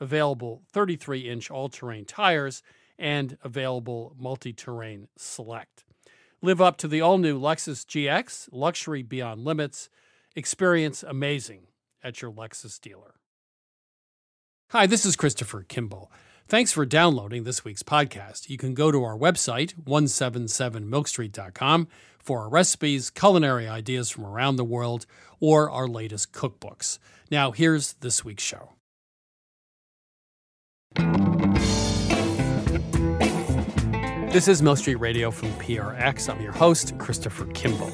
available 33 inch all terrain tires, and available multi terrain select. Live up to the all new Lexus GX, luxury beyond limits. Experience amazing at your Lexus dealer. Hi, this is Christopher Kimball. Thanks for downloading this week's podcast. You can go to our website, 177milkstreet.com, for our recipes, culinary ideas from around the world, or our latest cookbooks. Now, here's this week's show. This is Milk Street Radio from PRX. I'm your host, Christopher Kimball.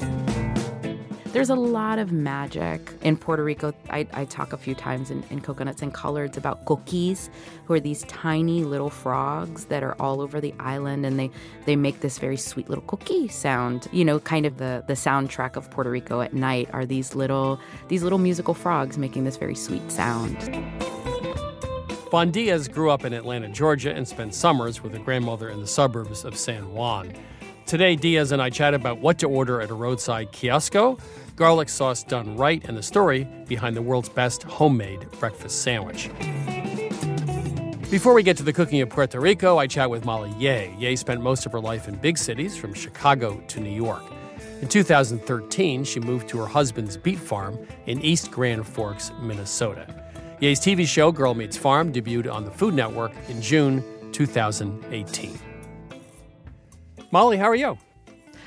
There's a lot of magic in Puerto Rico. I, I talk a few times in, in Coconuts and Collards about coquis, who are these tiny little frogs that are all over the island, and they, they make this very sweet little cookie sound. You know, kind of the, the soundtrack of Puerto Rico at night are these little these little musical frogs making this very sweet sound. Von Diaz grew up in Atlanta, Georgia, and spent summers with a grandmother in the suburbs of San Juan. Today, Diaz and I chat about what to order at a roadside kiosco, garlic sauce done right, and the story behind the world's best homemade breakfast sandwich. Before we get to the cooking of Puerto Rico, I chat with Molly Yeh. Yeh spent most of her life in big cities, from Chicago to New York. In 2013, she moved to her husband's beet farm in East Grand Forks, Minnesota. Yeh's TV show, Girl Meets Farm, debuted on the Food Network in June 2018. Molly, how are you?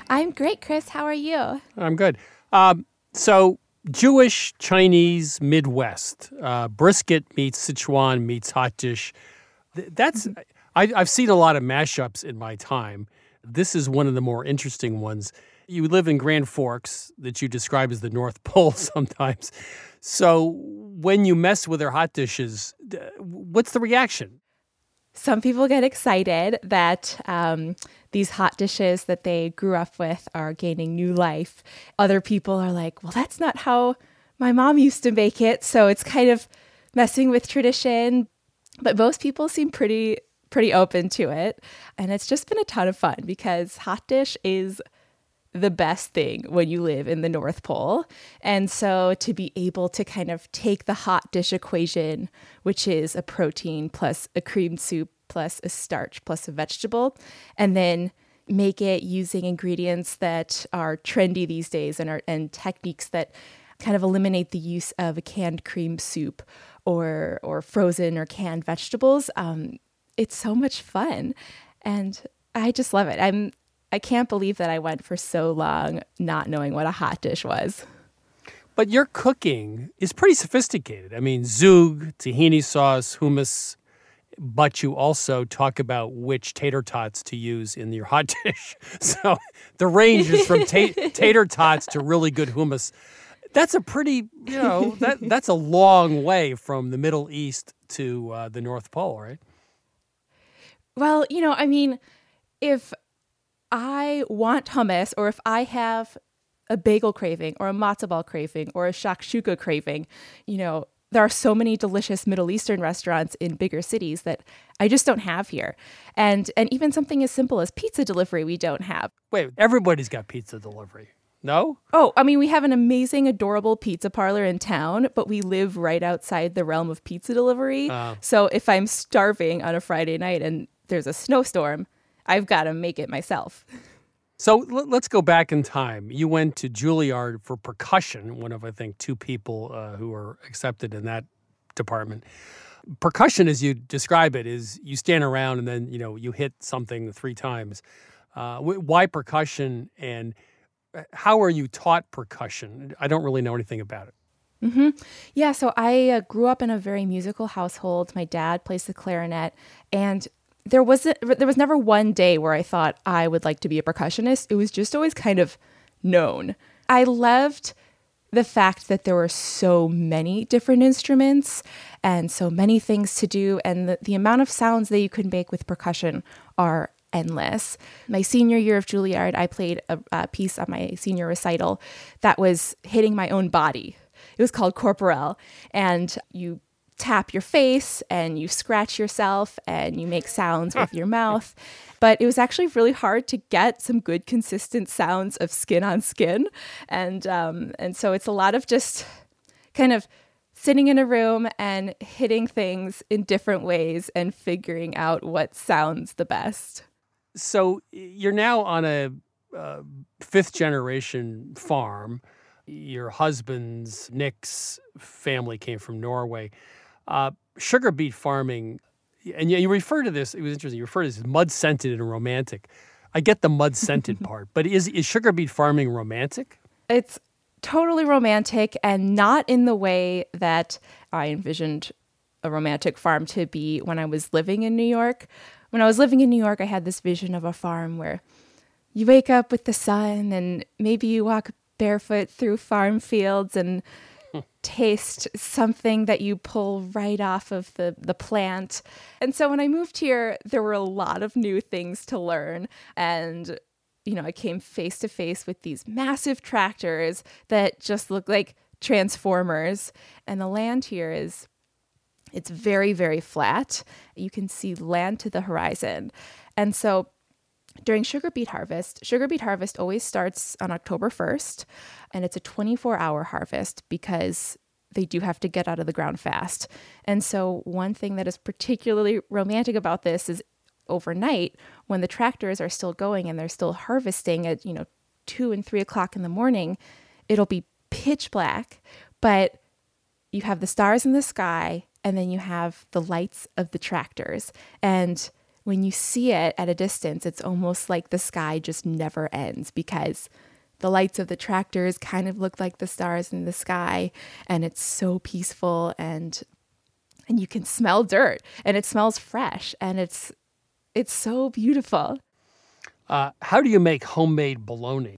I'm great, Chris. How are you? I'm good. Um, So, Jewish, Chinese, Midwest, uh, brisket meets Sichuan meets hot dish. That's. I, I've seen a lot of mashups in my time. This is one of the more interesting ones. You live in Grand Forks, that you describe as the North Pole sometimes. So, when you mess with their hot dishes, what's the reaction? Some people get excited that um, these hot dishes that they grew up with are gaining new life. Other people are like, well, that's not how my mom used to make it. So it's kind of messing with tradition. But most people seem pretty pretty open to it. And it's just been a ton of fun because hot dish is the best thing when you live in the North Pole. And so to be able to kind of take the hot dish equation, which is a protein plus a cream soup plus a starch plus a vegetable, and then make it using ingredients that are trendy these days and are and techniques that kind of eliminate the use of a canned cream soup or or frozen or canned vegetables. Um, it's so much fun, and I just love it. I'm I can't believe that I went for so long not knowing what a hot dish was. But your cooking is pretty sophisticated. I mean, zhoug, tahini sauce, hummus, but you also talk about which tater tots to use in your hot dish. So the range is from ta- tater tots to really good hummus. That's a pretty, you know, that that's a long way from the Middle East to uh, the North Pole, right? Well, you know, I mean, if I want hummus or if I have a bagel craving or a matzo ball craving or a shakshuka craving, you know, there are so many delicious Middle Eastern restaurants in bigger cities that I just don't have here. And and even something as simple as pizza delivery we don't have. Wait, everybody's got pizza delivery. No? Oh, I mean, we have an amazing, adorable pizza parlor in town, but we live right outside the realm of pizza delivery. Uh. So if I'm starving on a Friday night and there's a snowstorm, I've got to make it myself. So let's go back in time. You went to Juilliard for percussion, one of, I think, two people uh, who are accepted in that department. Percussion, as you describe it, is you stand around and then, you know, you hit something three times. Uh, why percussion and uh, how are you taught percussion? I don't really know anything about it. Mm-hmm. Yeah, so I uh, grew up in a very musical household. My dad plays the clarinet, and there wasn't there was never one day where I thought I would like to be a percussionist. It was just always kind of known. I loved the fact that there were so many different instruments and so many things to do and the, the amount of sounds that you could make with percussion are endless. My senior year of Juilliard, I played a, a piece on my senior recital that was hitting my own body. It was called Corporel, and you tap your face and you scratch yourself and you make sounds with your mouth. But it was actually really hard to get some good, consistent sounds of skin on skin. And, um, and so it's a lot of just kind of sitting in a room and hitting things in different ways and figuring out what sounds the best. So you're now on a uh, fifth generation farm. Your husband's Nick's family came from Norway. Uh, sugar beet farming, and you refer to this, it was interesting, you refer to this as mud scented and romantic. I get the mud scented part, but is, is sugar beet farming romantic? It's totally romantic and not in the way that I envisioned a romantic farm to be when I was living in New York. When I was living in New York, I had this vision of a farm where you wake up with the sun and maybe you walk barefoot through farm fields and taste something that you pull right off of the, the plant. And so when I moved here, there were a lot of new things to learn. And, you know, I came face to face with these massive tractors that just look like transformers. And the land here is it's very, very flat. You can see land to the horizon. And so during sugar beet harvest, sugar beet harvest always starts on October 1st, and it's a 24 hour harvest because they do have to get out of the ground fast. And so, one thing that is particularly romantic about this is overnight when the tractors are still going and they're still harvesting at, you know, two and three o'clock in the morning, it'll be pitch black, but you have the stars in the sky and then you have the lights of the tractors. And when you see it at a distance, it's almost like the sky just never ends because the lights of the tractors kind of look like the stars in the sky and it's so peaceful and and you can smell dirt and it smells fresh and it's it's so beautiful. Uh, how do you make homemade bologna?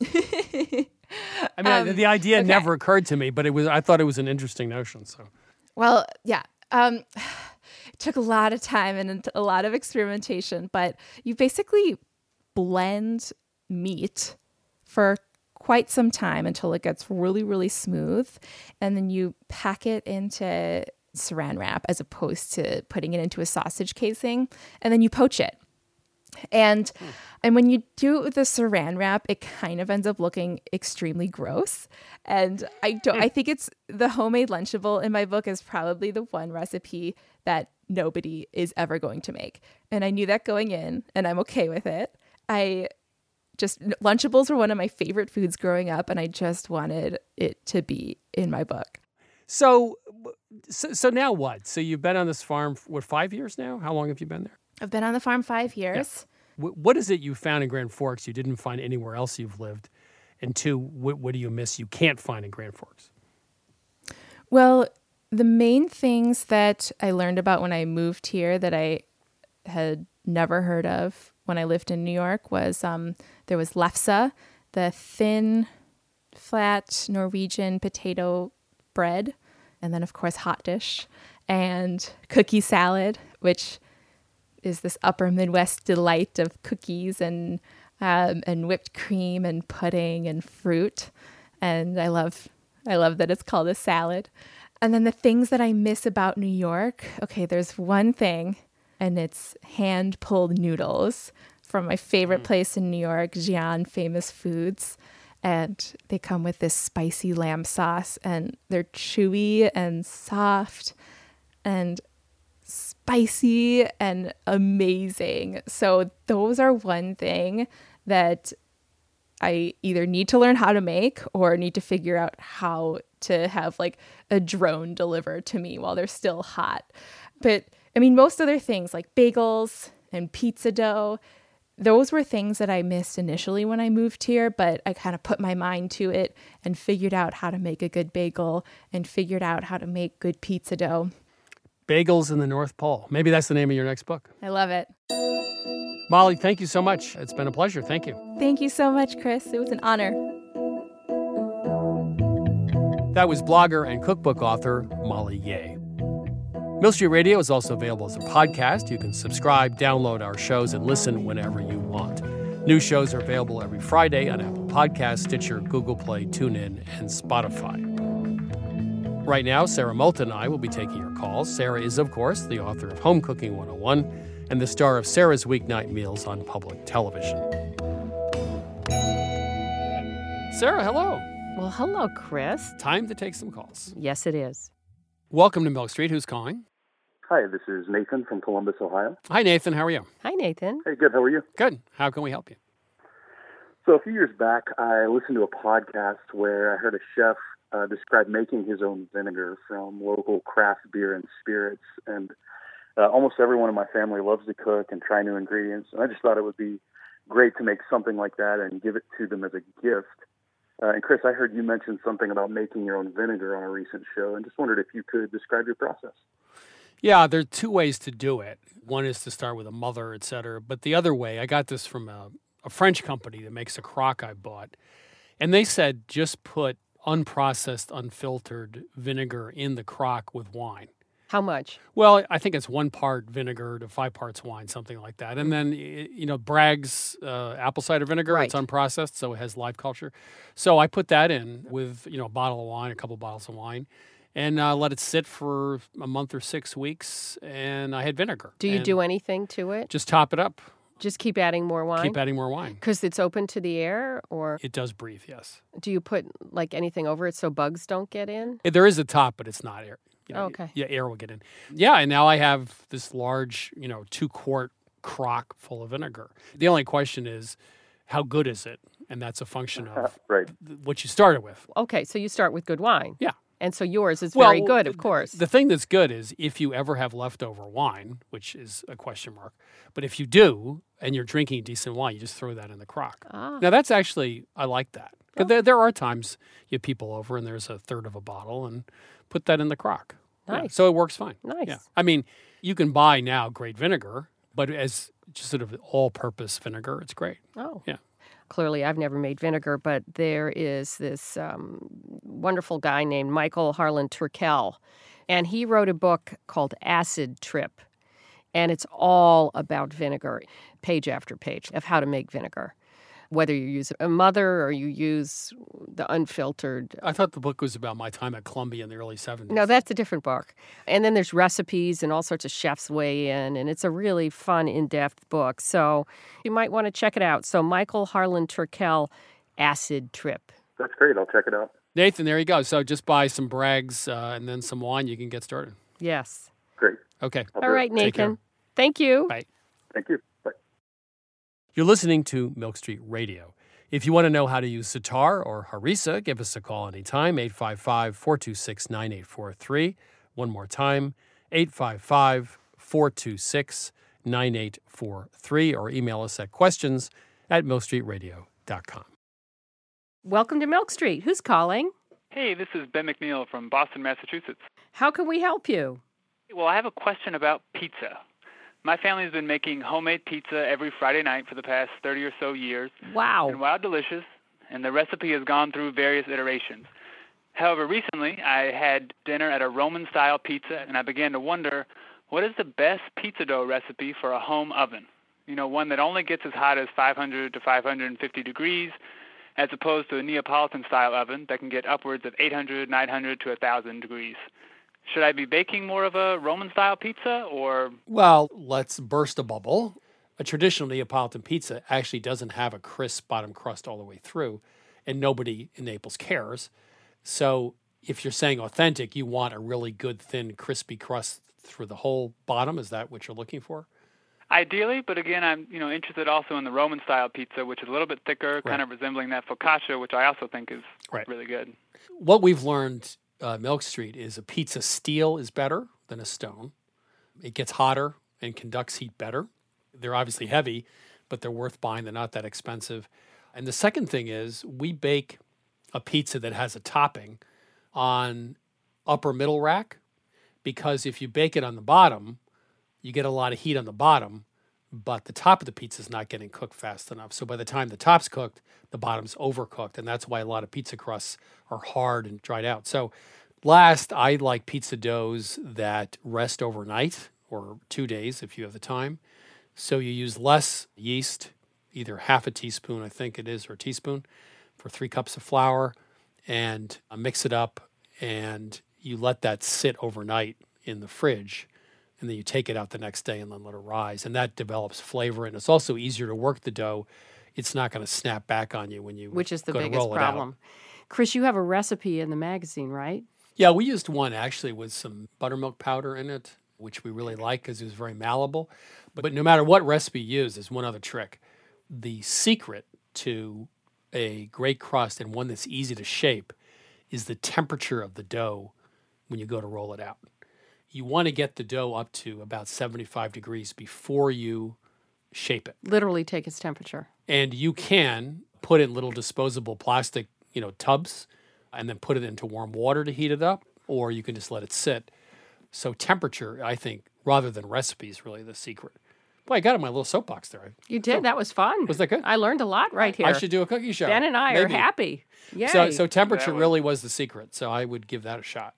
I mean, Um, the idea okay. never occurred to me, but it was. I thought it was an interesting notion. So, Well, yeah. Um, took a lot of time and a lot of experimentation, but you basically blend meat for quite some time until it gets really, really smooth. And then you pack it into saran wrap as opposed to putting it into a sausage casing. And then you poach it. And hmm. and when you do the saran wrap, it kind of ends up looking extremely gross. And I don't hmm. I think it's the homemade lunchable in my book is probably the one recipe that nobody is ever going to make. And I knew that going in and I'm okay with it. I just lunchables were one of my favorite foods growing up and I just wanted it to be in my book. so, so, so now what? So you've been on this farm for what five years now? How long have you been there? I've been on the farm 5 years. Wh- What is it you found in Grand Forks you didn't find anywhere else you've lived? And two, what, what do you miss you can't find in Grand Forks? Well, the main things that I learned about when I moved here that I had never heard of when I lived in New York was um, there was lefse, the thin, flat Norwegian potato bread, and then of course hot dish, and cookie salad, which is this upper Midwest delight of cookies and um, and whipped cream and pudding and fruit. And I love I love that it's called a salad. And then the things that I miss about New York. Okay, there's one thing, and it's hand pulled noodles from my favorite place in New York, Xi'an Famous Foods. And they come with this spicy lamb sauce, and they're chewy and soft and spicy and amazing. So those are one thing that I either need to learn how to make or need to figure out how to have like a drone delivered to me while they're still hot. But I mean, most other things like bagels and pizza dough, those were things that I missed initially when I moved here, but I kind of put my mind to it and figured out how to make a good bagel and figured out how to make good pizza dough. Bagels in the North Pole. Maybe that's the name of your next book. I love it. Molly, thank you so much. It's been a pleasure. Thank you. Thank you so much, Chris. It was an honor. That was blogger and cookbook author Molly Yeh. Milk Street Radio is also available as a podcast. You can subscribe, download our shows, and listen whenever you want. New shows are available every Friday on Apple Podcasts, Stitcher, Google Play, TuneIn, and Spotify. Right now, Sarah Moulton and I will be taking your calls. Sarah is, of course, the author of Home Cooking 101 and the star of Sarah's Weeknight Meals on public television. Sarah, hello. Well, hello, Chris. Time to take some calls. Yes, it is. Welcome to Milk Street. Who's calling? Hi, this is Nathan from Columbus, Ohio. Hi, Nathan. How are you? Hi, Nathan. Hey, good. How are you? Good. How can we help you? So, a few years back, I listened to a podcast where I heard a chef uh, describe making his own vinegar from local craft beer and spirits. And uh, almost everyone in my family loves to cook and try new ingredients. And I just thought it would be great to make something like that and give it to them as a gift. Uh, and Chris, I heard you mention something about making your own vinegar on a recent show, and just wondered if you could describe your process. Yeah, there are two ways to do it. One is to start with a mother, et cetera. But the other way, I got this from a, a French company that makes a crock I bought. And they said just put unprocessed, unfiltered vinegar in the crock with wine. How much? Well, I think it's one part vinegar to five parts wine, something like that. And then, you know, Bragg's uh, apple cider vinegar, it's unprocessed, so it has live culture. So I put that in with, you know, a bottle of wine, a couple bottles of wine, and uh, let it sit for a month or six weeks. And I had vinegar. Do you do anything to it? Just top it up. Just keep adding more wine? Keep adding more wine. Because it's open to the air, or It does breathe, yes. do you put like anything over it so bugs don't get in? Eh, there is a top, but it's not air. You know, Okay. Yeah, air will get in. Yeah, and now I have this large, you know, two quart crock full of vinegar. The only question is, how good is it? And that's a function of Right. what you started with. Okay, so you start with good wine. Yeah. And so yours is Well, very good, of course. The thing that's good is if you ever have leftover wine, which is a question mark, but if you do and you're drinking decent wine, you just throw that in the crock. Ah. Now that's actually I like that. But there, there are times you have people over and there's a third of a bottle and put that in the crock. Yeah, Nice. so it works fine. Nice. Yeah. I mean, you can buy now great vinegar, but as just sort of all-purpose vinegar, it's great. oh. Yeah. Clearly, I've never made vinegar, but there is this um, wonderful guy named Michael Harlan Turkel, and he wrote a book called Acid Trip, and it's all about vinegar, page after page of how to make vinegar. Whether you use a mother or you use the unfiltered I thought the book was about my time at Columbia in the early 70s. No, that's a different book. And then there's recipes and all sorts of chefs weigh in, and it's a really fun, in depth book. So you might want to check it out. So, Michael Harlan Turkel, Acid Trip. That's great. I'll check it out. Nathan, there you go. So just buy some Bragg's uh, and then some wine. You can get started. Yes. Great. Okay. I'll All do it. right, Take care. Nathan. Thank you. Bye. Thank you. Bye. You're listening to Milk Street Radio. If you want to know how to use Za'atar or Harissa, give us a call anytime, 855 426 9843. One more time, 855 426 9843, or email us at questions at milkstreetradio.com. Welcome to Milk Street. Who's calling? Hey, this is Ben McNeil from Boston, Massachusetts. How can we help you? Well, I have a question about pizza. My family's been making homemade pizza every Friday night for the past 30 or so years, Wow. and wow, delicious, and the recipe has gone through various iterations. However, recently I had dinner at a Roman style pizza, and I began to wonder what is the best pizza dough recipe for a home oven? You know, one that only gets as hot as 500 to 550 degrees, as opposed to a Neapolitan style oven that can get upwards of 800, 900 to 1,000 degrees. Should I be baking more of a Roman style pizza or Well, let's burst a bubble. A traditional Neapolitan pizza actually doesn't have a crisp bottom crust all the way through, and nobody in Naples cares. So, if you're saying authentic, you want a really good, thin, crispy crust through the whole bottom. Is that what you're looking for? Ideally, but again, I'm you know interested also in the Roman style pizza, which is a little bit thicker, kind of resembling that focaccia, which I also think is Right. really good. What we've learned, uh, Milk Street, is a pizza steel is better than a stone. It gets hotter and conducts heat better. They're obviously heavy, but they're worth buying. They're not that expensive. And the second thing is we bake a pizza that has a topping on upper middle rack because if you bake it on the bottom, you get a lot of heat on the bottom, but the top of the pizza is not getting cooked fast enough. So by the time the top's cooked, the bottom's overcooked, and that's why a lot of pizza crusts are hard and dried out. So last, I like pizza doughs that rest overnight or two days if you have the time. So you use less yeast, either half a teaspoon, I think it is, or a teaspoon, for three cups of flour, and uh, mix it up, and you let that sit overnight in the fridge, and then you take it out the next day and then let it rise, and that develops flavor, and it's also easier to work the dough. It's not going to snap back on you when you Which is the biggest problem. Chris, you have a recipe in the magazine, right? Yeah, we used one actually with some buttermilk powder in it, which we really like because it was very malleable. But, but no matter what recipe you use, there's one other trick. The secret to a great crust and one that's easy to shape is the temperature of the dough when you go to roll it out. You want to get the dough up to about 75 degrees before you shape it Literally take its temperature. and you can put in little disposable plastic, you know, tubs, and then put it into warm water to heat it up, or you can just let it sit. So temperature, I think, rather than recipe, is really the secret. Boy, I got in my little soapbox there. You did. that was fun. Was that good? I learned a lot right here. I should do a cookie show. Ben and I are happy. Yeah. So, so temperature was- really was the secret. So I would give that a shot.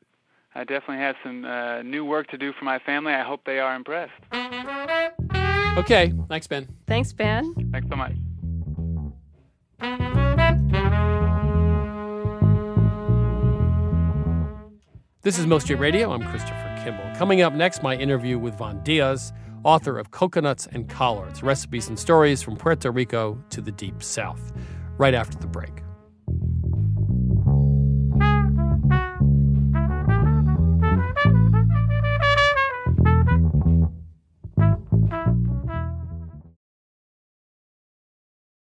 I definitely have some uh, new work to do for my family. I hope they are impressed. Okay, thanks, Ben. Thanks, Ben. Thanks so much. This is Milk Street Radio. I'm Christopher Kimball. Coming up next, my interview with Von Diaz, author of Coconuts and Collards Recipes and Stories from Puerto Rico to the Deep South, right after the break.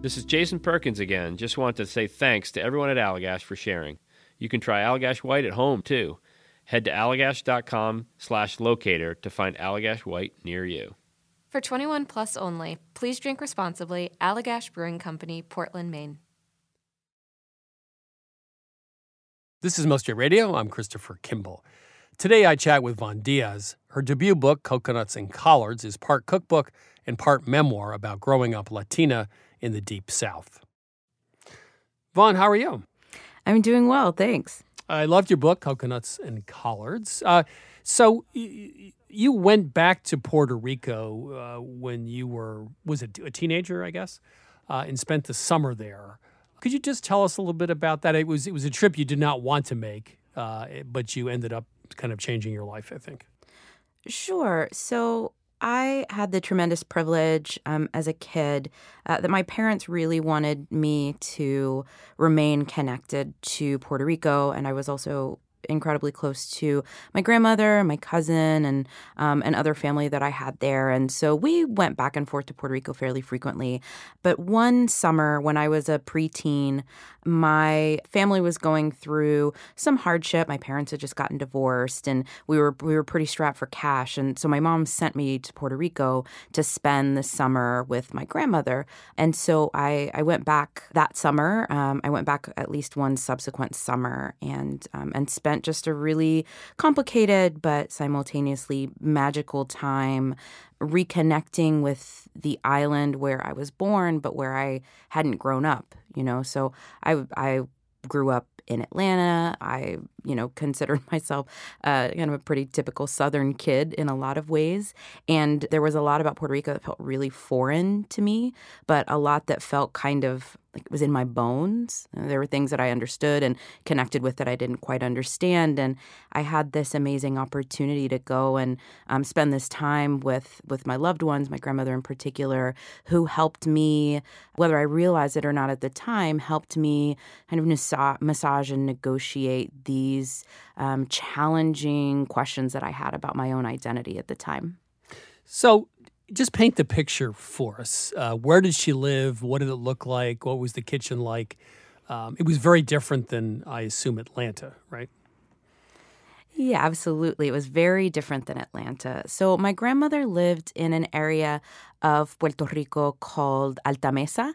This is Jason Perkins again. Just want to say thanks to everyone at Allagash for sharing. You can try Allagash White at home too. Head to allagash.com slash locator to find Allagash White near you. For 21 plus only, please drink responsibly. Allagash Brewing Company, Portland, Maine. This is Milk Street Radio. I'm Christopher Kimball. Today I chat with Von Diaz. Her debut book, Coconuts and Collards, is part cookbook and part memoir about growing up Latina in the Deep South. Von, how are you? I'm doing well, thanks. I loved your book, Coconuts and Collards. Uh, so y- you went back to Puerto Rico uh, when you were, was it a teenager, I guess, uh, and spent the summer there. Could you just tell us a little bit about that? It was it was a trip you did not want to make, uh, but you ended up kind of changing your life, I think. Sure. So I had the tremendous privilege um, as a kid uh, that my parents really wanted me to remain connected to Puerto Rico, and I was also incredibly close to my grandmother, my cousin, and um, and other family that I had there. And so we went back and forth to Puerto Rico fairly frequently. But one summer when I was a preteen, my family was going through some hardship. My parents had just gotten divorced, and we were we were pretty strapped for cash. And so my mom sent me to Puerto Rico to spend the summer with my grandmother. And so I I went back that summer. Um, I went back at least one subsequent summer and um, and spent just a really complicated but simultaneously magical time reconnecting with the island where I was born, but where I hadn't grown up. You know, so I I grew up in Atlanta. I, you know, considered myself uh, kind of a pretty typical Southern kid in a lot of ways. And there was a lot about Puerto Rico that felt really foreign to me, but a lot that felt kind of like it was in my bones. There were things that I understood and connected with that I didn't quite understand. And I had this amazing opportunity to go and um, spend this time with with my loved ones, my grandmother in particular, who helped me, whether I realized it or not at the time, helped me kind of massage and negotiate these um, challenging questions that I had about my own identity at the time. So, just paint the picture for us. Uh, where did she live? What did it look like? What was the kitchen like? Um, it was very different than, I assume, Atlanta, right? Yeah, absolutely. It was very different than Atlanta. So, my grandmother lived in an area of Puerto Rico called Alta Mesa,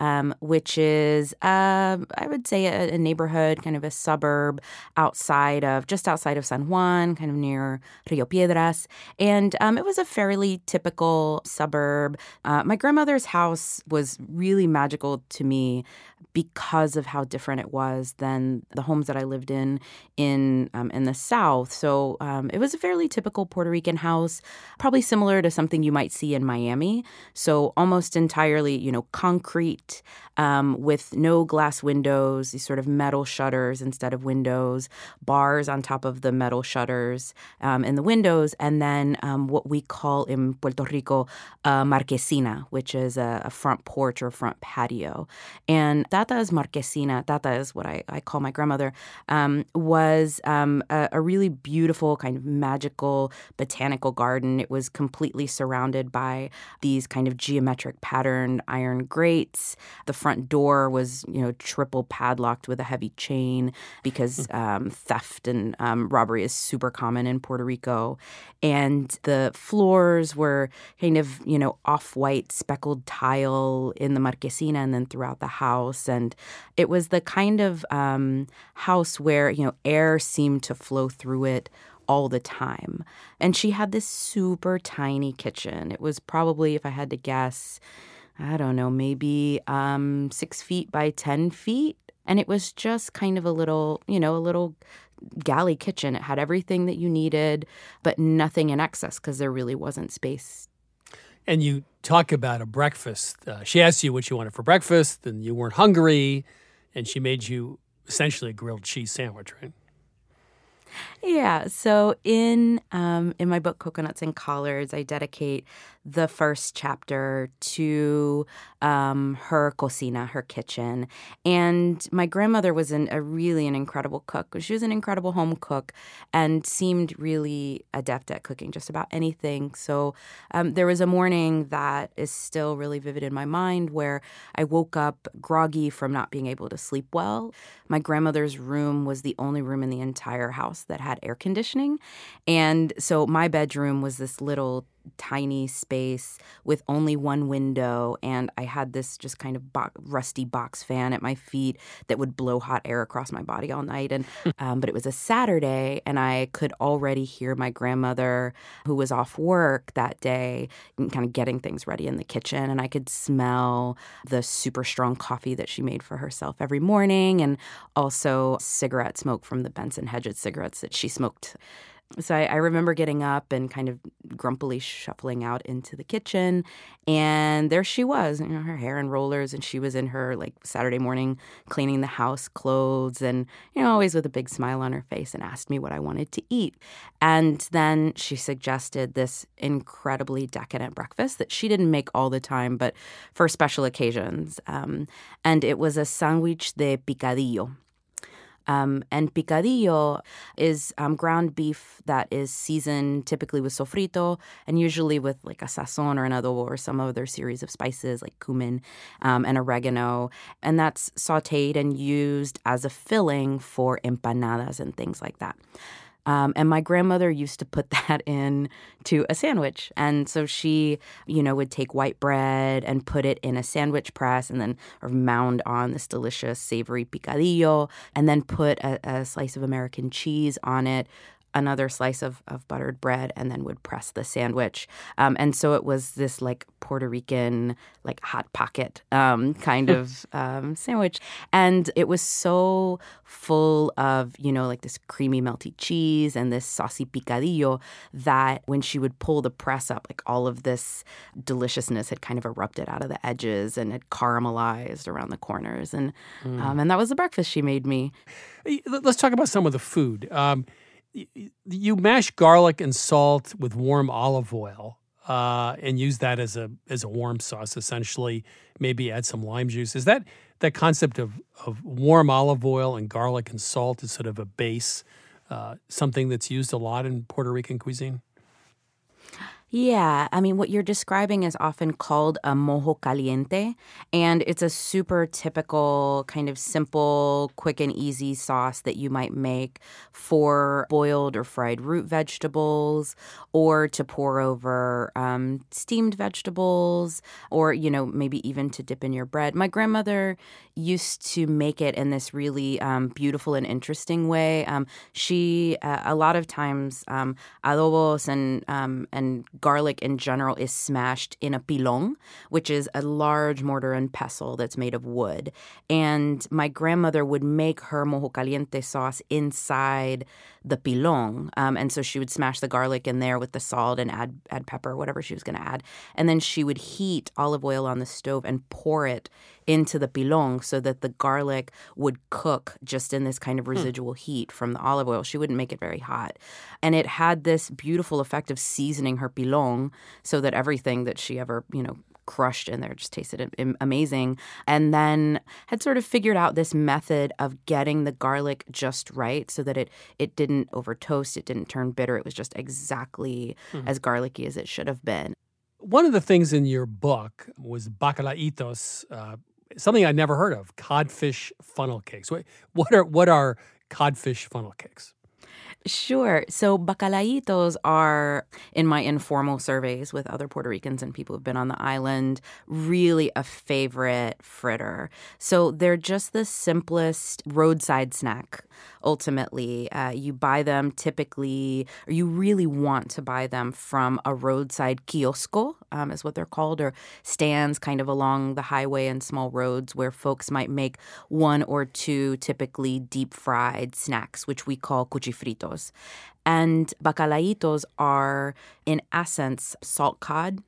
um, which is, uh, I would say, a, a, neighborhood, kind of a suburb outside of, just outside of San Juan, kind of near Rio Piedras. And um, it was a fairly typical suburb. Uh, my grandmother's house was really magical to me because of how different it was than the homes that I lived in in um, in the South. So um, it was a fairly typical Puerto Rican house, probably similar to something you might see in Miami. So almost entirely, you know, concrete um, with no glass windows, these sort of metal shutters instead of windows, bars on top of the metal shutters um, in the windows, and then um, what we call in Puerto Rico a marquesina, which is a, a front porch or front patio. And Tata's marquesina, Tata is what I, I call my grandmother, um, was um, a, a really beautiful kind of magical botanical garden. It was completely surrounded by these kind of geometric patterned iron grates. The front door was, you know, triple padlocked with a heavy chain because hmm. um, theft and um, robbery is super common in Puerto Rico. And the floors were kind of, you know, off white speckled tile in the marquesina and then throughout the house. And it was the kind of um, house where, you know, air seemed to flow through it all the time. And she had this super tiny kitchen. It was probably, if I had to guess, I don't know, maybe um, six feet by 10 feet. And it was just kind of a little, you know, a little galley kitchen. It had everything that you needed, but nothing in excess because there really wasn't space. And you talk about a breakfast. Uh, she asked you what you wanted for breakfast, and you weren't hungry, and she made you essentially a grilled cheese sandwich, right? Yeah. So in um, in my book Coconuts and Collards, I dedicate the first chapter to um, her cocina, her kitchen. And my grandmother was an, a really an incredible cook. She was an incredible home cook and seemed really adept at cooking just about anything. So um, there was a morning that is still really vivid in my mind where I woke up groggy from not being able to sleep well. My grandmother's room was the only room in the entire house that had air conditioning. And so my bedroom was this little tiny space with only one window and i had this just kind of bo- rusty box fan at my feet that would blow hot air across my body all night and um, but it was a saturday and i could already hear my grandmother who was off work that day kind of getting things ready in the kitchen and i could smell the super strong coffee that she made for herself every morning and also cigarette smoke from the benson hedges cigarettes that she smoked So I, I, remember getting up and kind of grumpily shuffling out into the kitchen, and there she was, you know, her hair in rollers, and she was in her like Saturday morning cleaning the house clothes, and you know, always with a big smile on her face, and asked me what I wanted to eat. And then she suggested this incredibly decadent breakfast that she didn't make all the time, but for special occasions. Um, and it was a sandwich de picadillo. Um, and picadillo is um, ground beef that is seasoned typically with sofrito and usually with like a sazon or an adobo or some other series of spices like cumin um, and oregano. And that's sauteed and used as a filling for empanadas and things like that. Um, and my grandmother used to put that in to a sandwich. And so she, you know, would take white bread and put it in a sandwich press and then mound on this delicious savory picadillo and then put a, a slice of American cheese on it, another slice of, of buttered bread and then would press the sandwich. Um, and so it was this like Puerto Rican, like hot pocket um, kind of um, sandwich. And it was so full of, you know, like this creamy melty cheese and this saucy picadillo that when she would pull the press up, like all of this deliciousness had kind of erupted out of the edges and had caramelized around the corners. And, mm. and that was the breakfast she made me. Let's talk about some of the food. You mash garlic and salt with warm olive oil uh, and use that as a as a warm sauce. Essentially, maybe add some lime juice. Is that that concept of of warm olive oil and garlic and salt is sort of a base, uh, something that's used a lot in Puerto Rican cuisine? Yeah, I mean, what you're describing is often called a mojo caliente, and it's a super typical, kind of simple, quick and easy sauce that you might make for boiled or fried root vegetables, or to pour over um, steamed vegetables, or, you know, maybe even to dip in your bread. My grandmother used to make it in this really um, beautiful and interesting way. Um, she, uh, a lot of times, um, adobos and, um, and garlic in general is smashed in a pilon, which is a large mortar and pestle that's made of wood. And my grandmother would make her mojo caliente sauce inside the pilon. Um, and so she would smash the garlic in there with the salt and add add pepper, whatever she was going to add. And then she would heat olive oil on the stove and pour it into the pilon so that the garlic would cook just in this kind of hmm. residual heat from the olive oil. She wouldn't make it very hot. And it had this beautiful effect of seasoning her pilon so that everything that she ever, you know, crushed in there just tasted amazing and then had sort of figured out this method of getting the garlic just right so that it it didn't over toast it didn't turn bitter it was just exactly mm-hmm. as garlicky as it should have been one of the things in your book was bacalaitos uh, something I'd never heard of: codfish funnel cakes. What are what are codfish funnel cakes? Sure. So bacalaitos are, in my informal surveys with other Puerto Ricans and people who've been on the island, really a favorite fritter. So they're just the simplest roadside snack ultimately. Uh, you buy them typically, or you really want to buy them from a roadside kiosco, um, is what they're called, or stands kind of along the highway and small roads where folks might make one or two typically deep fried snacks, which we call cuchifritos. And bacalaitos are, in essence, salt cod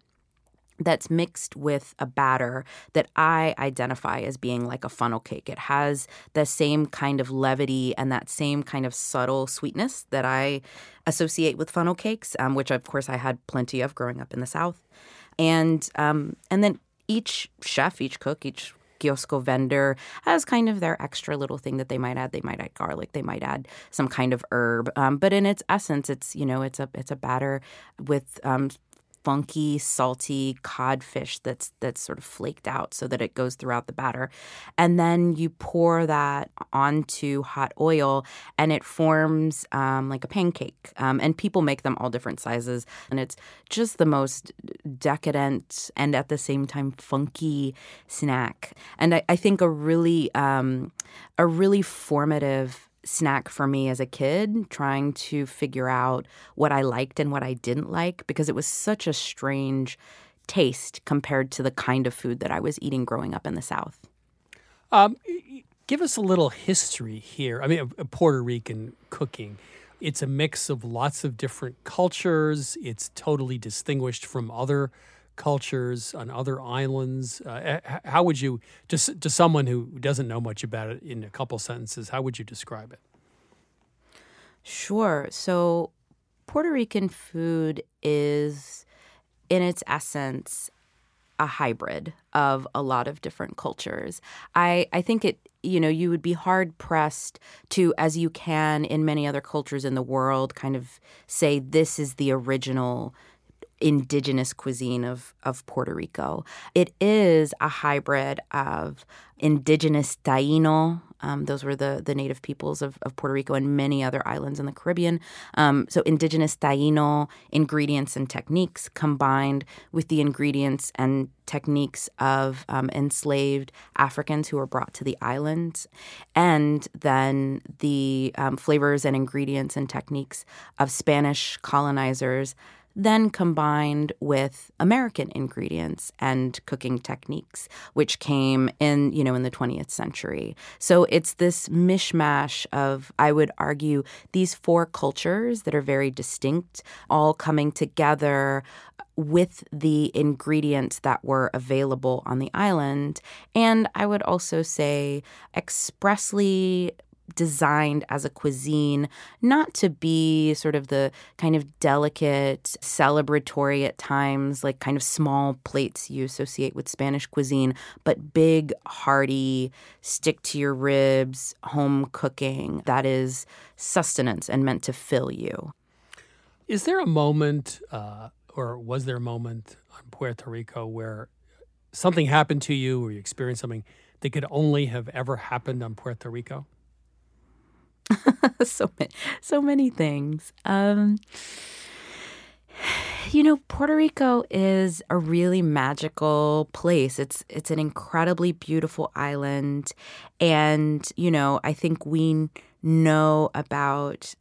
that's mixed with a batter that I identify as being like a funnel cake. It has the same kind of levity and that same kind of subtle sweetness that I associate with funnel cakes, um, which of course I had plenty of growing up in the South. And um, and then each chef, each cook, each kiosco vendor has kind of their extra little thing that they might add. They might add garlic. They might add some kind of herb. Um, but in its essence, it's you know it's a it's a batter with um, funky, salty codfish that's that's sort of flaked out so that it goes throughout the batter. And then you pour that onto hot oil and it forms um, like a pancake. Um, and people make them all different sizes. And it's just the most decadent and at the same time funky snack. And I, I think a really um, a really formative snack for me as a kid, trying to figure out what I liked and what I didn't like because it was such a strange taste compared to the kind of food that I was eating growing up in the South. Um, give us a little history here. I mean, Puerto Rican cooking. It's a mix of lots of different cultures. It's totally distinguished from other cultures on other islands. Uh, how would you, just to someone who doesn't know much about it, in a couple sentences, how would you describe it? Sure. So, Puerto Rican food is, in its essence, a hybrid of a lot of different cultures. I, I think it, you know, you would be hard pressed to, as you can in many other cultures in the world, kind of say this is the original indigenous cuisine of, of Puerto Rico. It is a hybrid of indigenous Taino. Um, those were the, the native peoples of, of Puerto Rico and many other islands in the Caribbean. Um, so, indigenous Taino ingredients and techniques combined with the ingredients and techniques of um, enslaved Africans who were brought to the island, and then the um, flavors and ingredients and techniques of Spanish colonizers then combined with American ingredients and cooking techniques, which came in, you know, in the 20th century. So it's this mishmash of, I would argue, these four cultures that are very distinct, all coming together with the ingredients that were available on the island. And I would also say expressly designed as a cuisine not to be sort of the kind of delicate, celebratory at times, like kind of small plates you associate with Spanish cuisine, but big, hearty, stick to your ribs, home cooking that is sustenance and meant to fill you. Is there a moment, uh, or was there a moment on Puerto Rico where something happened to you or you experienced something that could only have ever happened on Puerto Rico? so many, so many things. Um, you know, Puerto Rico is a really magical place. It's it's an incredibly beautiful island, and you know, I think we know about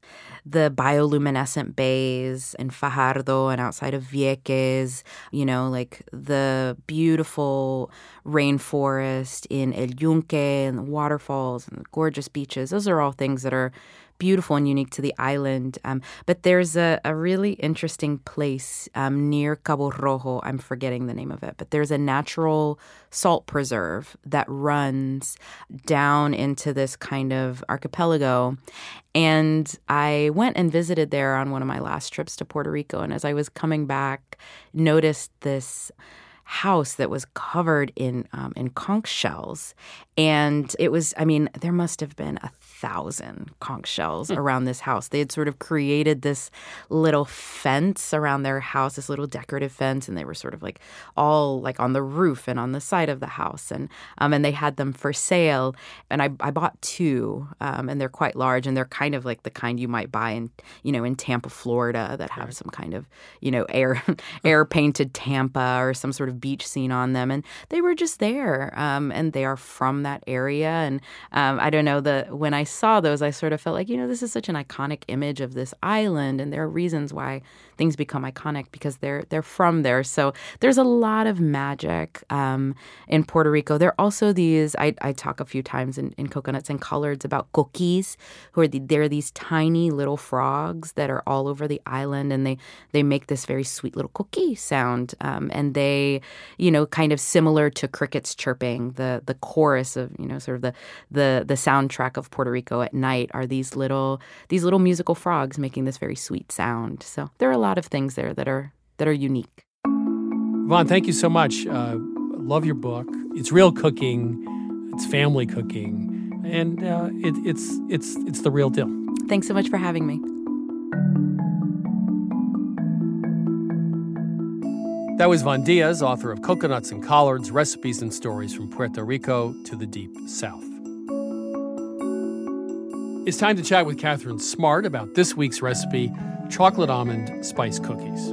the bioluminescent bays in Fajardo and outside of Vieques, you know, like the beautiful rainforest in El Yunque and the waterfalls and the gorgeous beaches. Those are all things that are beautiful and unique to the island. Um, but there's a, a, really interesting place um, near Cabo Rojo. I'm forgetting the name of it, but there's a natural salt preserve that runs down into this kind of archipelago. And I went and visited there on one of my last trips to Puerto Rico. And as I was coming back, noticed this house that was covered in um, in conch shells, and it was. I mean, there must have been a thousand conch shells mm. around this house. They had sort of created this little fence around their house, this little decorative fence, and they were sort of like all like on the roof and on the side of the house, and um, and they had them for sale. And I, I bought two, um, and they're quite large, and they're kind of like the kind you might buy in you know in Tampa, Florida, that have right. some kind of you know air air painted Tampa or some sort of beach scene on them, and they were just there, um, and they are from that area, and um, I don't know the when I saw those, I sort of felt like, you know, this is such an iconic image of this island, and there are reasons why things become iconic because they're they're from there. So there's a lot of magic um, in Puerto Rico. There are also these. I, I talk a few times in, in Coconuts and Collards about coquis, who are the, they're these tiny little frogs that are all over the island, and they they make this very sweet little cookie sound, um, and they, you know, kind of similar to crickets chirping. The the chorus of you know sort of the the the soundtrack of Puerto Rico at night are these little these little musical frogs making this very sweet sound. So there are a lot of things there that are that are unique. Von, thank you so much. Uh, love your book. It's real cooking. It's family cooking, and uh, it, it's it's it's the real deal. Thanks so much for having me. That was Von Diaz, author of Coconuts and Collards Recipes and Stories from Puerto Rico to the Deep South. It's time to chat with Catherine Smart about this week's recipe chocolate almond spice cookies.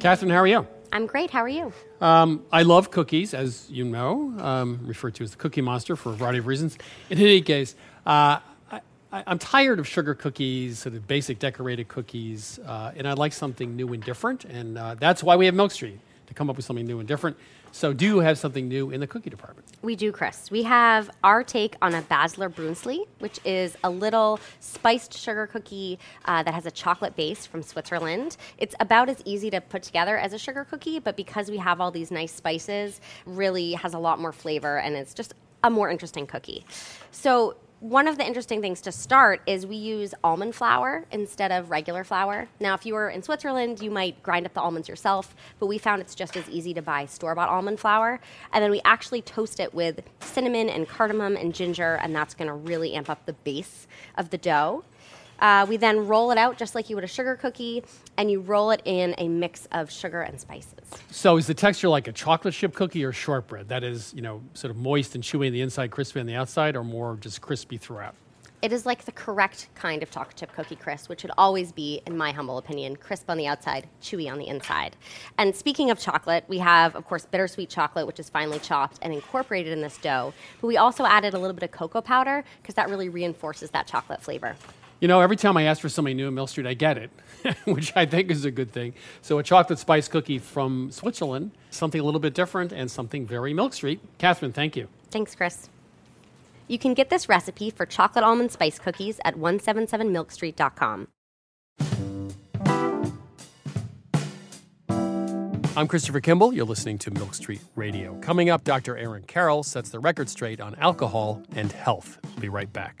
Catherine, how are you? I'm great. How are you? Um, I love cookies, as you know, um, referred to as the Cookie Monster for a variety of reasons. In any case, uh, I, am tired of sugar cookies, sort of basic decorated cookies, uh, and I like something new and different, and uh, that's why we have Milk Street to come up with something new and different. So, do you have something new in the cookie department? We do, Chris. We have our take on a Basler Brunsli, which is a little spiced sugar cookie uh, that has a chocolate base from Switzerland. It's about as easy to put together as a sugar cookie, but because we have all these nice spices, really has a lot more flavor and it's just a more interesting cookie. So, one of the interesting things to start is we use almond flour instead of regular flour. Now, if you were in Switzerland, you might grind up the almonds yourself, but we found it's just as easy to buy store bought almond flour. And then we actually toast it with cinnamon and cardamom and ginger, and that's gonna really amp up the base of the dough. Uh, we then roll it out just like you would a sugar cookie, and you roll it in a mix of sugar and spices. So, is the texture like a chocolate chip cookie or shortbread? That is, you know, sort of moist and chewy on the inside, crispy on the outside, or more just crispy throughout? It is like the correct kind of chocolate chip cookie, Chris, which should always be, in my humble opinion, crisp on the outside, chewy on the inside. And speaking of chocolate, we have, of course, bittersweet chocolate, which is finely chopped and incorporated in this dough. But we also added a little bit of cocoa powder because that really reinforces that chocolate flavor. You know, every time I ask for something new at Milk Street, I get it, which I think is a good thing. So, a chocolate spice cookie from Switzerland, something a little bit different, and something very Milk Street. Catherine, thank you. Thanks, Chris. You can get this recipe for chocolate almond spice cookies at 177milkstreet.com. I'm Christopher Kimball. You're listening to Milk Street Radio. Coming up, Dr. Aaron Carroll sets the record straight on alcohol and health. We'll be right back.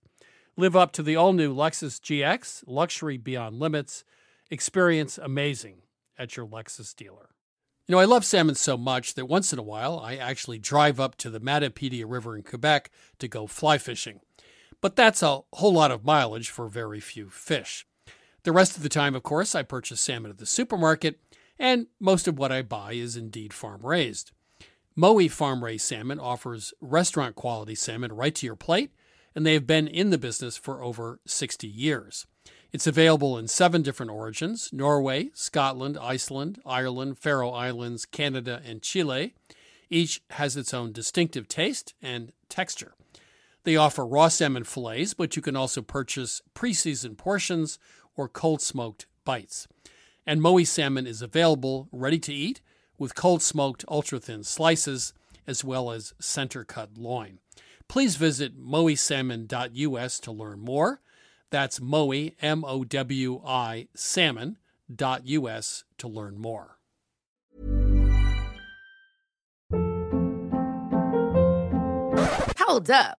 Live up to the all new Lexus GX, luxury beyond limits. Experience amazing at your Lexus dealer. You know, I love salmon so much that once in a while I actually drive up to the Matapedia River in Quebec to go fly fishing. But that's a whole lot of mileage for very few fish. The rest of the time, of course, I purchase salmon at the supermarket, and most of what I buy is indeed farm raised. Mowi farm raised salmon offers restaurant quality salmon right to your plate and they have been in the business for over 60 years. It's available in seven different origins Norway, Scotland, Iceland, Ireland, Faroe Islands, Canada, and Chile. Each has its own distinctive taste and texture. They offer raw salmon fillets, but you can also purchase pre seasoned portions or cold smoked bites. And Mowi salmon is available ready to eat with cold smoked ultra thin slices as well as center cut loin. Please visit mowisalmon.us to learn more. That's Mowi, M O W I, salmon.us to learn more. Hold up.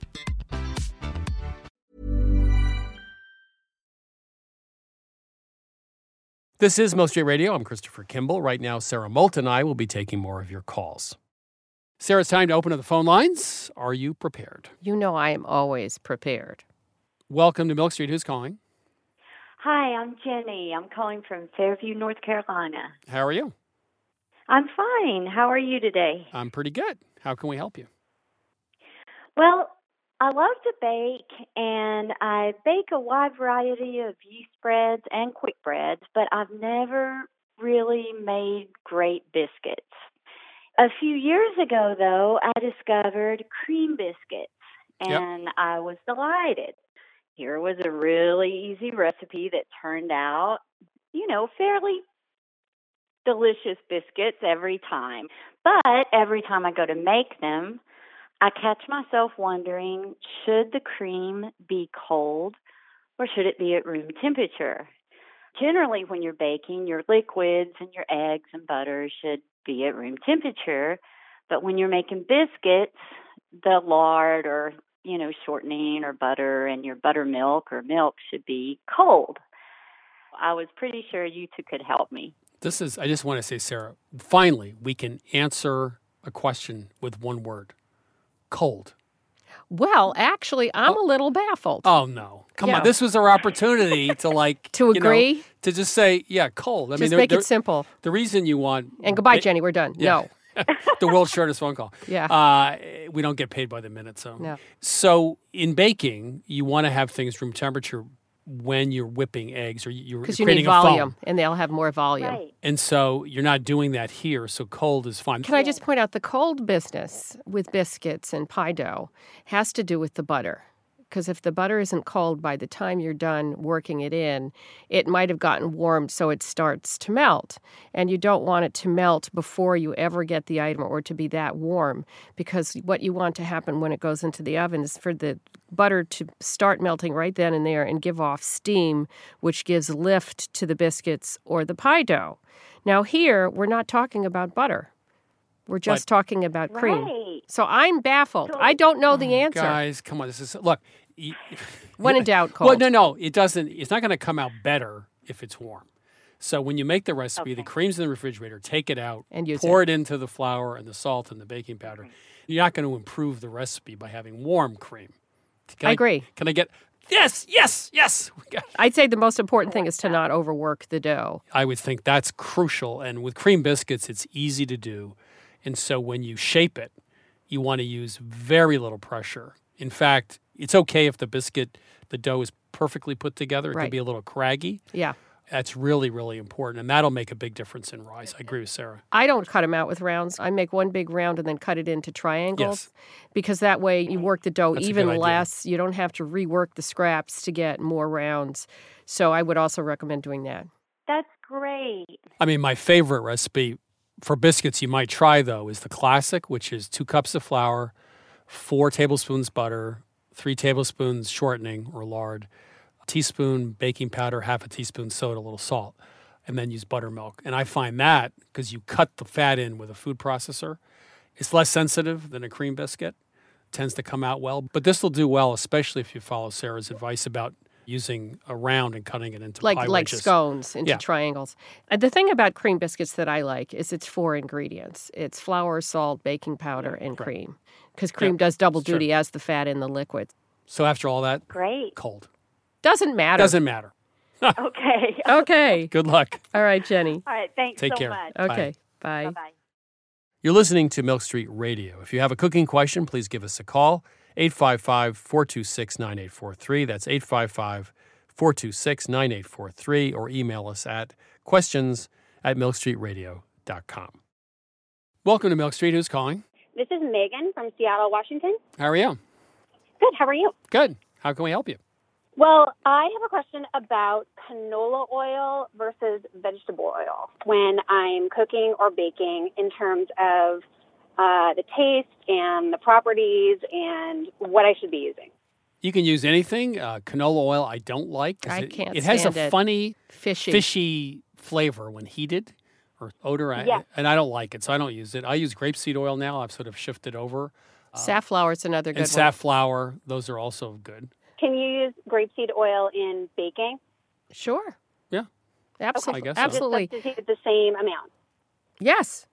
This is Milk Street Radio. I'm Christopher Kimball. Right now, Sara Moulton and I will be taking more of your calls. Sara, it's time to open up the phone lines. Are you prepared? You know I am always prepared. Welcome to Milk Street. Who's calling? Hi, I'm Jenny. I'm calling from Fairview, North Carolina. How are you? I'm fine. How are you today? I'm pretty good. How can we help you? Well, I love to bake, and I bake a wide variety of yeast breads and quick breads, but I've never really made great biscuits. A few years ago, though, I discovered cream biscuits, and I was delighted. Here was a really easy recipe that turned out, you know, fairly delicious biscuits every time. But every time I go to make them, I catch myself wondering should the cream be cold or should it be at room temperature? Generally, when you're baking, your liquids and your eggs and butter should be at room temperature. But when you're making biscuits, the lard or you know shortening or butter and your buttermilk or milk should be cold. I was pretty sure you two could help me. This is, I just want to say, Sara, finally, we can answer a question with one word cold. Well, actually, I'm a little baffled. Oh, no. Come Yeah. on. This was our opportunity to like, To you know, agree? to just say, yeah, cold. I Just mean, there- make it simple. The reason you want. And goodbye, Jenny. We're done. No. the world's shortest phone call. Yeah. Uh, we don't get paid by the minute, so. No. So in baking, you want to have things room temperature when you're whipping eggs or you're Because you creating need a foam. volume, and they'll have more volume. Right. And so you're not doing that here, so cold is fine. Can I just point out the cold business with biscuits and pie dough has to do with the butter. Because if the butter isn't cold by the time you're done working it in, it might have gotten warmed so it starts to melt. And you don't want it to melt before you ever get the item or to be that warm. Because what you want to happen when it goes into the oven is for the butter to start melting right then and there and give off steam, which gives lift to the biscuits or the pie dough. Now, here, we're not talking about butter. We're just talking about cream. Right. So I'm baffled. I don't know the oh, answer. Guys, come on. This is look. When in doubt, cold. Well, no, no, it doesn't. It's not going to come out better if it's warm. So when you make the recipe, the cream's in the refrigerator. Take it out And use pour it. into the flour and the salt and the baking powder. You're not going to improve the recipe by having warm cream. Can I agree. Can I get yes, yes, yes? I'd say the most important thing is to not overwork the dough. I would think that's crucial. And with cream biscuits, it's easy to do. And so when you shape it, you want to use very little pressure. In fact, it's okay if the biscuit, the dough is perfectly put together. It Right. can be a little craggy. Yeah. That's really, really important. And that'll make a big difference in rise. I agree with Sara. I don't cut them out with rounds. I make one big round and then cut it into triangles because that way you work the dough That's even less. You don't have to rework the scraps to get more rounds. So I would also recommend doing that. That's great. I mean, my favorite recipe for biscuits you might try, though, is the classic, which is two cups of flour, four tablespoons butter, three tablespoons shortening or lard, a teaspoon baking powder, half a teaspoon soda, a little salt, and then use buttermilk. And I find that because you cut the fat in with a food processor, it's less sensitive than a cream biscuit, tends to come out well. But this will do well, especially if you follow Sara's advice about using a round and cutting it into like pie like wedges. scones into Yeah. triangles. And the thing about cream biscuits that I like is it's four ingredients. It's flour, salt, baking powder, and cream. Because cream does double it's true. duty as the fat in the liquid. So after all that, Great. cold. Doesn't matter. Doesn't matter. Okay. Okay. Good luck. All right, Jenny. All right. Thanks Take so care. much. Okay. Bye. Bye. You're listening to Milk Street Radio. If you have a cooking question, please give us a call 855 426 9843. That's 855 426 9843, or email us at questions at milkstreetradio.com. Welcome to Milk Street. Who's calling? This is Megan from Seattle, Washington. How are you? Good. How are you? Good. How can we help you? Well, I have a question about canola oil versus vegetable oil when I'm cooking or baking in terms of uh, the taste and the properties and what I should be using. You can use anything. Uh, canola oil, I don't like. I it, can't It has a it. funny, Fishy. fishy flavor when heated or odor. I- Yeah. And I don't like it, so I don't use it. I use grapeseed oil now. I've sort of shifted over. Safflower is another good and one. safflower, those are also good. Can you use grapeseed oil in baking? Sure. Yeah. Absolutely. I guess so. Absolutely. Just substitute the same amount. Yes.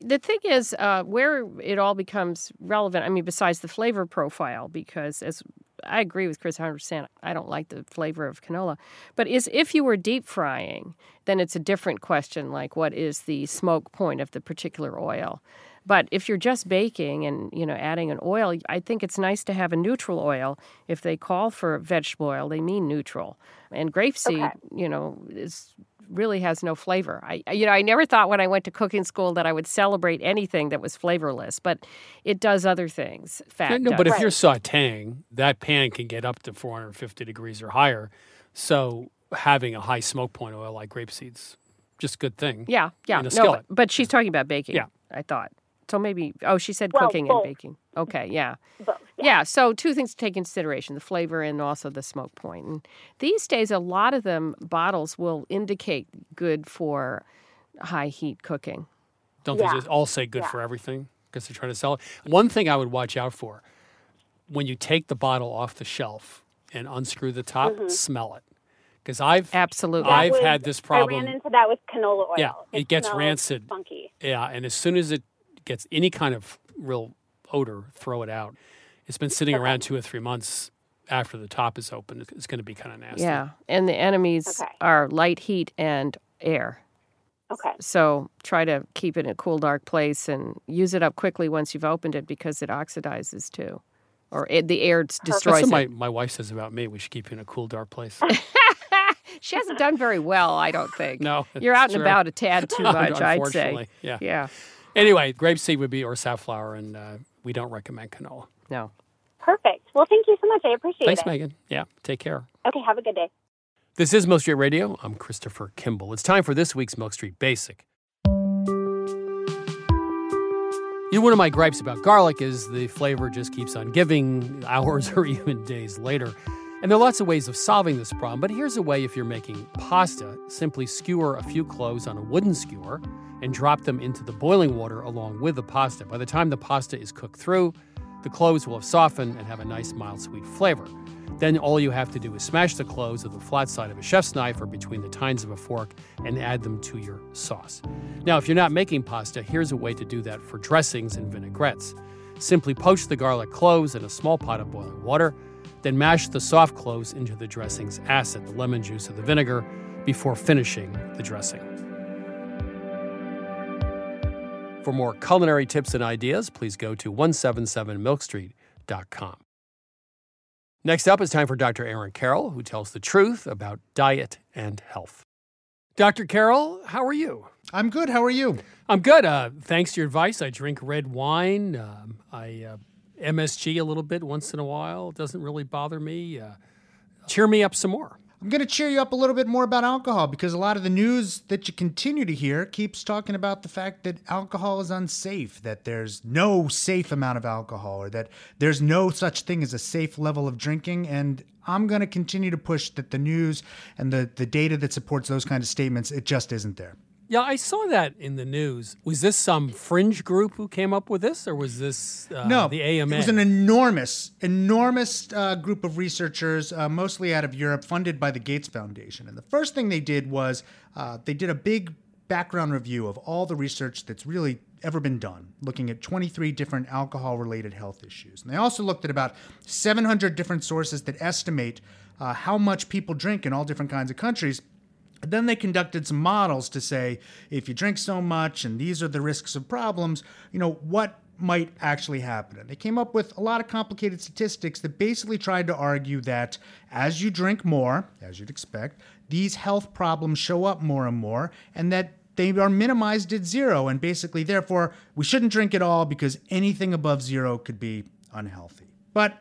The thing is, uh, where it all becomes relevant, I mean, besides the flavor profile, because as I agree with Chris 100%. I don't like the flavor of canola. But is if you were deep frying, then it's a different question like what is the smoke point of the particular oil? But if you're just baking and you know adding an oil, I think it's nice to have a neutral oil. If they call for vegetable oil, they mean neutral. And grapeseed, okay. you know, is really has no flavor. I you know I never thought when I went to cooking school that I would celebrate anything that was flavorless, but it does other things. Fat. No, does. but if you're sautéing, that pan can get up to 450 degrees or higher. So having a high smoke point oil like grapeseeds, just a good thing. Yeah, yeah. no, but, but, she's talking about baking. Yeah, I thought. So maybe oh she said well, cooking both. and baking. Okay, yeah. Both, yeah. yeah. so two things to take into consideration, the flavor and also the smoke point. And these days a lot of them bottles will indicate good for high heat cooking. Don't Yeah. they just all say good Yeah. for everything because they're trying to sell it? One thing I would watch out for when you take the bottle off the shelf and unscrew the top, Mhm. smell it. Because I've absolutely I've was- had this problem. I ran into that with canola oil. Yeah, it gets rancid. Funky. Yeah, and as soon as it gets any kind of real odor, throw it out. It's been sitting around two or three months after the top is open. It's going to be kind of nasty. Yeah, and the enemies Okay. are light heat and air. Okay. So try to keep it in a cool, dark place and use it up quickly once you've opened it because it oxidizes too, or it, the air s- That's destroys what it. my, my wife says about me. We should keep you in a cool, dark place. She hasn't done very well, I don't think. No, you're out it's and true. about a tad too much, I'd say. Yeah. Yeah. Anyway, grapeseed would be or safflower, and uh, we don't recommend canola. No. Perfect. Well, thank you so much. I appreciate Thanks, it. Thanks, Megan. Yeah, take care. Okay. Have a good day. This is Milk Street Radio. I'm Christopher Kimball. It's time for this week's Milk Street Basic. You know, one of my gripes about garlic is the flavor just keeps on giving hours or even days later. And there are lots of ways of solving this problem, but here's a way if you're making pasta. Simply skewer a few cloves on a wooden skewer and drop them into the boiling water along with the pasta. By the time the pasta is cooked through, the cloves will have softened and have a nice mild sweet flavor. Then all you have to do is smash the cloves with the flat side of a chef's knife or between the tines of a fork and add them to your sauce. Now, if you're not making pasta, here's a way to do that for dressings and vinaigrettes. Simply poach the garlic cloves in a small pot of boiling water, then mash the soft cloves into the dressing's acid, the lemon juice, or the vinegar before finishing the dressing. For more culinary tips and ideas, please go to 177milkstreet.com. Next up, it's time for Dr. Aaron Carroll, who tells the truth about diet and health. Dr. Carroll, how are you? I'm good. How are you? I'm good. Uh, thanks to your advice, I drink red wine. Um, I uh, MSG a little bit once in a while. It doesn't really bother me. Uh, cheer me up some more. I'm going to cheer you up a little bit more about alcohol because a lot of the news that you continue to hear keeps talking about the fact that alcohol is unsafe, that there's no safe amount of alcohol, or that there's no such thing as a safe level of drinking. And I'm going to continue to push that the news and the, the data that supports those kind of statements, it just isn't there. Yeah, I saw that in the news. Was this some fringe group who came up with this, or was this uh, no, the AMA? It was an enormous, enormous uh, group of researchers, uh, mostly out of Europe, funded by the Gates Foundation. And the first thing they did was uh, they did a big background review of all the research that's really ever been done, looking at 23 different alcohol related health issues. And they also looked at about 700 different sources that estimate uh, how much people drink in all different kinds of countries. Then they conducted some models to say if you drink so much and these are the risks of problems, you know, what might actually happen. And they came up with a lot of complicated statistics that basically tried to argue that as you drink more, as you'd expect, these health problems show up more and more, and that they are minimized at zero. And basically, therefore, we shouldn't drink at all because anything above zero could be unhealthy. But,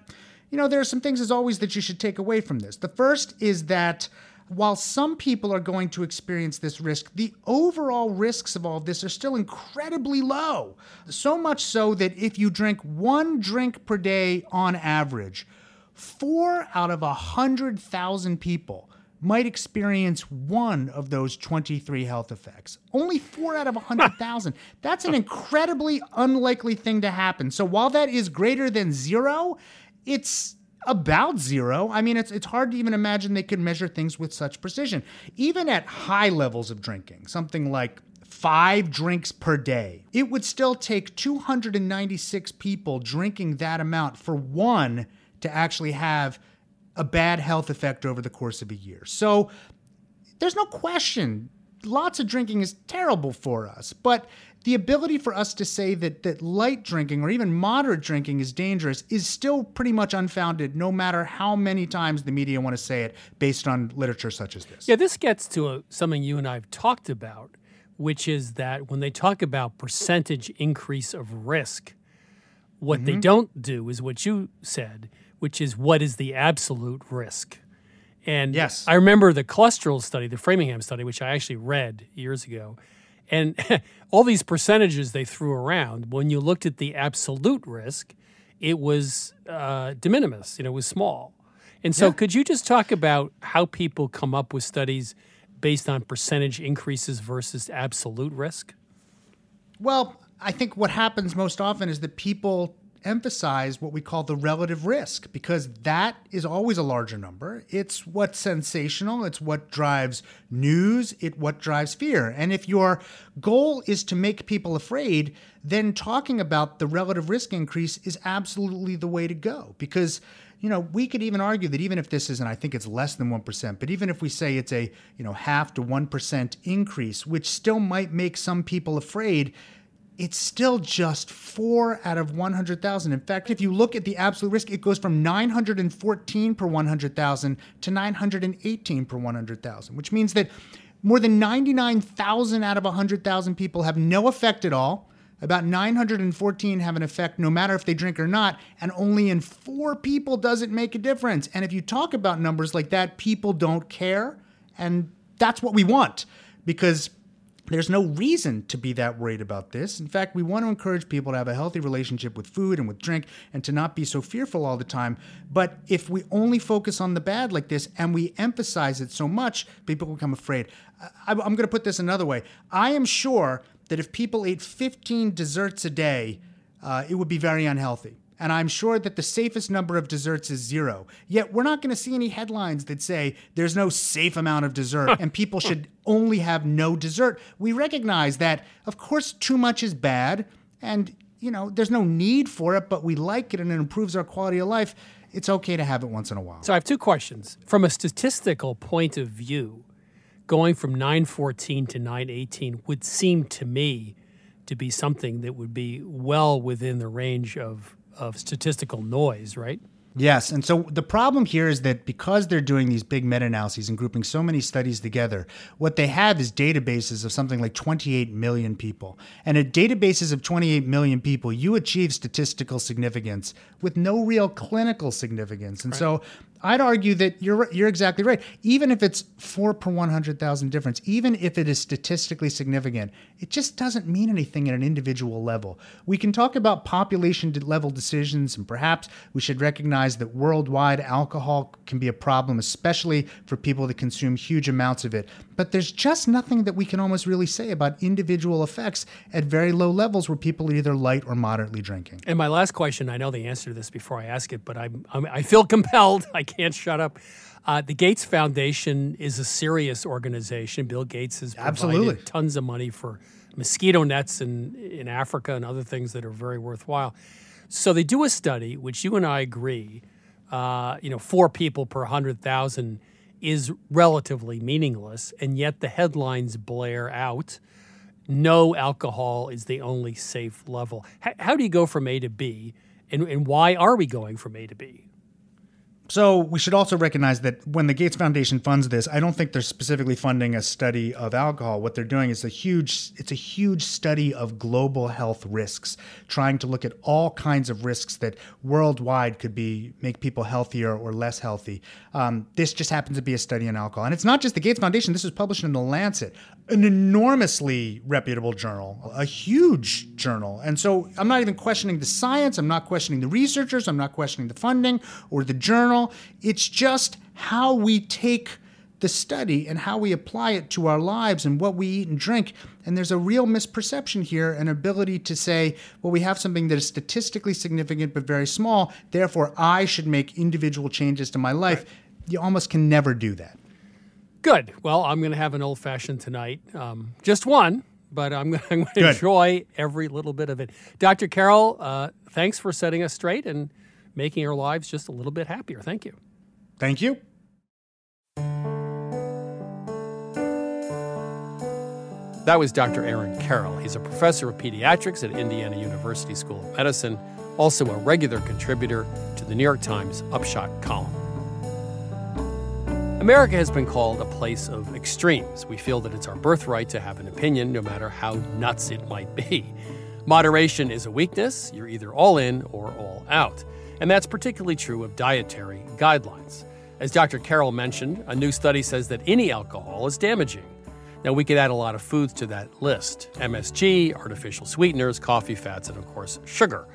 you know, there are some things, as always, that you should take away from this. The first is that while some people are going to experience this risk, the overall risks of all of this are still incredibly low. So much so that if you drink one drink per day on average, four out of a 100,000 people might experience one of those 23 health effects. Only four out of 100,000. That's an incredibly unlikely thing to happen. So while that is greater than zero, it's about zero. I mean, it's it's hard to even imagine they could measure things with such precision. Even at high levels of drinking, something like five drinks per day, it would still take 296 people drinking that amount for one to actually have a bad health effect over the course of a year. So there's no question lots of drinking is terrible for us, but the ability for us to say that that light drinking or even moderate drinking is dangerous is still pretty much unfounded no matter how many times the media want to say it based on literature such as this. Yeah, this gets to a, something you and I have talked about, which is that when they talk about percentage increase of risk, what they Mhm. don't do is what you said, which is what is the absolute risk. And Yes. I remember the cholesterol study, the Framingham study, which I actually read years ago. And all these percentages they threw around, when you looked at the absolute risk, it was uh, de minimis, you know, it was small. And so, Yeah. could you just talk about how people come up with studies based on percentage increases versus absolute risk? Well, I think what happens most often is that people emphasize what we call the relative risk because that is always a larger number. It's what's sensational, it's what drives news, it what drives fear. And if your goal is to make people afraid, then talking about the relative risk increase is absolutely the way to go because you know, we could even argue that even if this is, and I think it's less than 1%, but even if we say it's a, you know, half to 1% increase, which still might make some people afraid, it's still just four out of 100,000. In fact, if you look at the absolute risk, it goes from 914 per 100,000 to 918 per 100,000, which means that more than 99,000 out of 100,000 people have no effect at all. About 914 have an effect no matter if they drink or not, and only in four people does it make a difference. And if you talk about numbers like that, people don't care. And that's what we want because there's no reason to be that worried about this. In fact, we want to encourage people to have a healthy relationship with food and with drink and to not be so fearful all the time. But if we only focus on the bad like this and we emphasize it so much, people become afraid. I, am going to put this another way. I am sure that if people ate 15 desserts a day, uh, it would be very unhealthy. And I'm sure that the safest number of desserts is zero. Yet we're not going to see any headlines that say there's no safe amount of dessert and people should only have no dessert. We recognize that, of course, too much is bad and, you know, there's no need for it, but we like it and it improves our quality of life. It's okay to have it once in a while. So I have two questions. From a statistical point of view, going from 914 to 918 would seem to me to be something that would be well within the range of, of statistical noise, right? Yes. And so the problem here is that because they're doing these big meta analyses and grouping so many studies together, what they have is databases of something like 28 million people. And at databases of 28 million people, you achieve statistical significance with no real clinical significance. And so I'd argue that you're you're exactly right. Even if it's four per one hundred thousand difference, even if it is statistically significant, it just doesn't mean anything at an individual level. We can talk about population level decisions, and perhaps we should recognize that worldwide alcohol can be a problem, especially for people that consume huge amounts of it. But there's just nothing that we can almost really say about individual effects at very low levels where people are either light or moderately drinking. And my last question, I know the answer to this before I ask it, but I'm I feel compelled. I can't shut up. Uh, the Gates Foundation is a serious organization. Bill Gates has provided Absolutely. tons of money for mosquito nets in, in Africa and other things that are very worthwhile. So they do a study, which you and I agree, uh, you know, four people per 100,000 is relatively meaningless, and yet the headlines blare out no alcohol is the only safe level. H- how do you go from A to B, and, and why are we going from A to B? So we should also recognize that when the Gates Foundation funds this, I don't think they're specifically funding a study of alcohol. What they're doing is a huge it's a huge study of global health risks, trying to look at all kinds of risks that worldwide could be make people healthier or less healthy. Um, this just happens to be a study on alcohol, and it's not just the Gates Foundation. This was published in the Lancet, an enormously reputable journal, a huge journal. And so I'm not even questioning the science. I'm not questioning the researchers. I'm not questioning the funding or the journal. It's just how we take the study and how we apply it to our lives and what we eat and drink. And there's a real misperception here, an ability to say, well, we have something that is statistically significant but very small, therefore I should make individual changes to my life. You almost can never do that. Good. Well, I'm going to have an old fashioned tonight. Um, just one, but I'm going to enjoy every little bit of it. Dr. Carroll, uh, thanks for setting us straight and making our lives just a little bit happier. Thank you. Thank you. That was Dr. Aaron Carroll. He's a professor of pediatrics at Indiana University School of Medicine, also a regular contributor to the New York Times Upshot column. America has been called a place of extremes. We feel that it's our birthright to have an opinion, no matter how nuts it might be. Moderation is a weakness. You're either all in or all out. And that's particularly true of dietary guidelines. As Dr. Carroll mentioned, a new study says that any alcohol is damaging. Now, we could add a lot of foods to that list MSG, artificial sweeteners, coffee fats, and of course, sugar.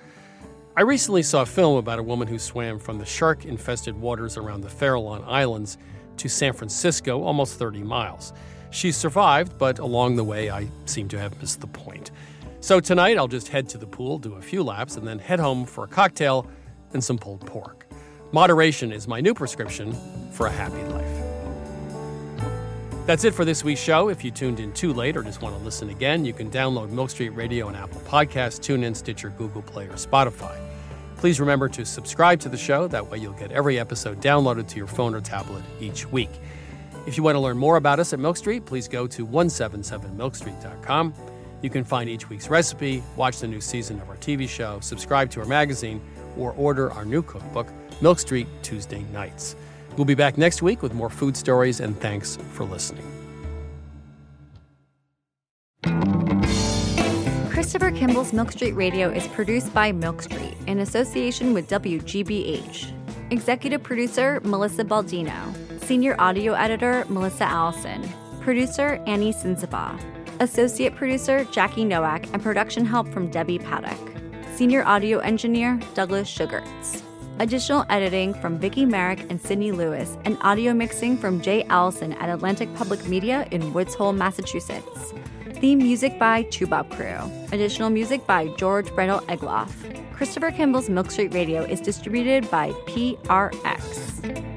I recently saw a film about a woman who swam from the shark infested waters around the Farallon Islands to San Francisco, almost 30 miles. She survived, but along the way, I seem to have missed the point. So tonight, I'll just head to the pool, do a few laps, and then head home for a cocktail and some pulled pork. Moderation is my new prescription for a happy life. That's it for this week's show. If you tuned in too late or just want to listen again, you can download Milk Street Radio on Apple Podcasts, TuneIn, Stitcher, Google Play, or Spotify. Please remember to subscribe to the show. That way, you'll get every episode downloaded to your phone or tablet each week. If you want to learn more about us at Milk Street, please go to 177milkstreet.com. You can find each week's recipe, watch the new season of our TV show, subscribe to our magazine, or order our new cookbook, Milk Street Tuesday Nights. We'll be back next week with more food stories, and thanks for listening. Christopher Kimball's Milk Street Radio is produced by Milk Street in association with WGBH. Executive producer Melissa Baldino. Senior audio editor Melissa Allison. Producer Annie Sensabaugh. Associate producer Jackie Noack and production help from Debbie Paddock. Senior audio engineer Douglas Sugarts. Additional editing from Vicki Merrick and Sydney Lewis, and audio mixing from Jay Allison at Atlantic Public Media in Woods Hole, Massachusetts. Theme music by Toubab Krewe. Additional music by George Brandl Egloff. Christopher Kimball's Milk Street Radio is distributed by PRX.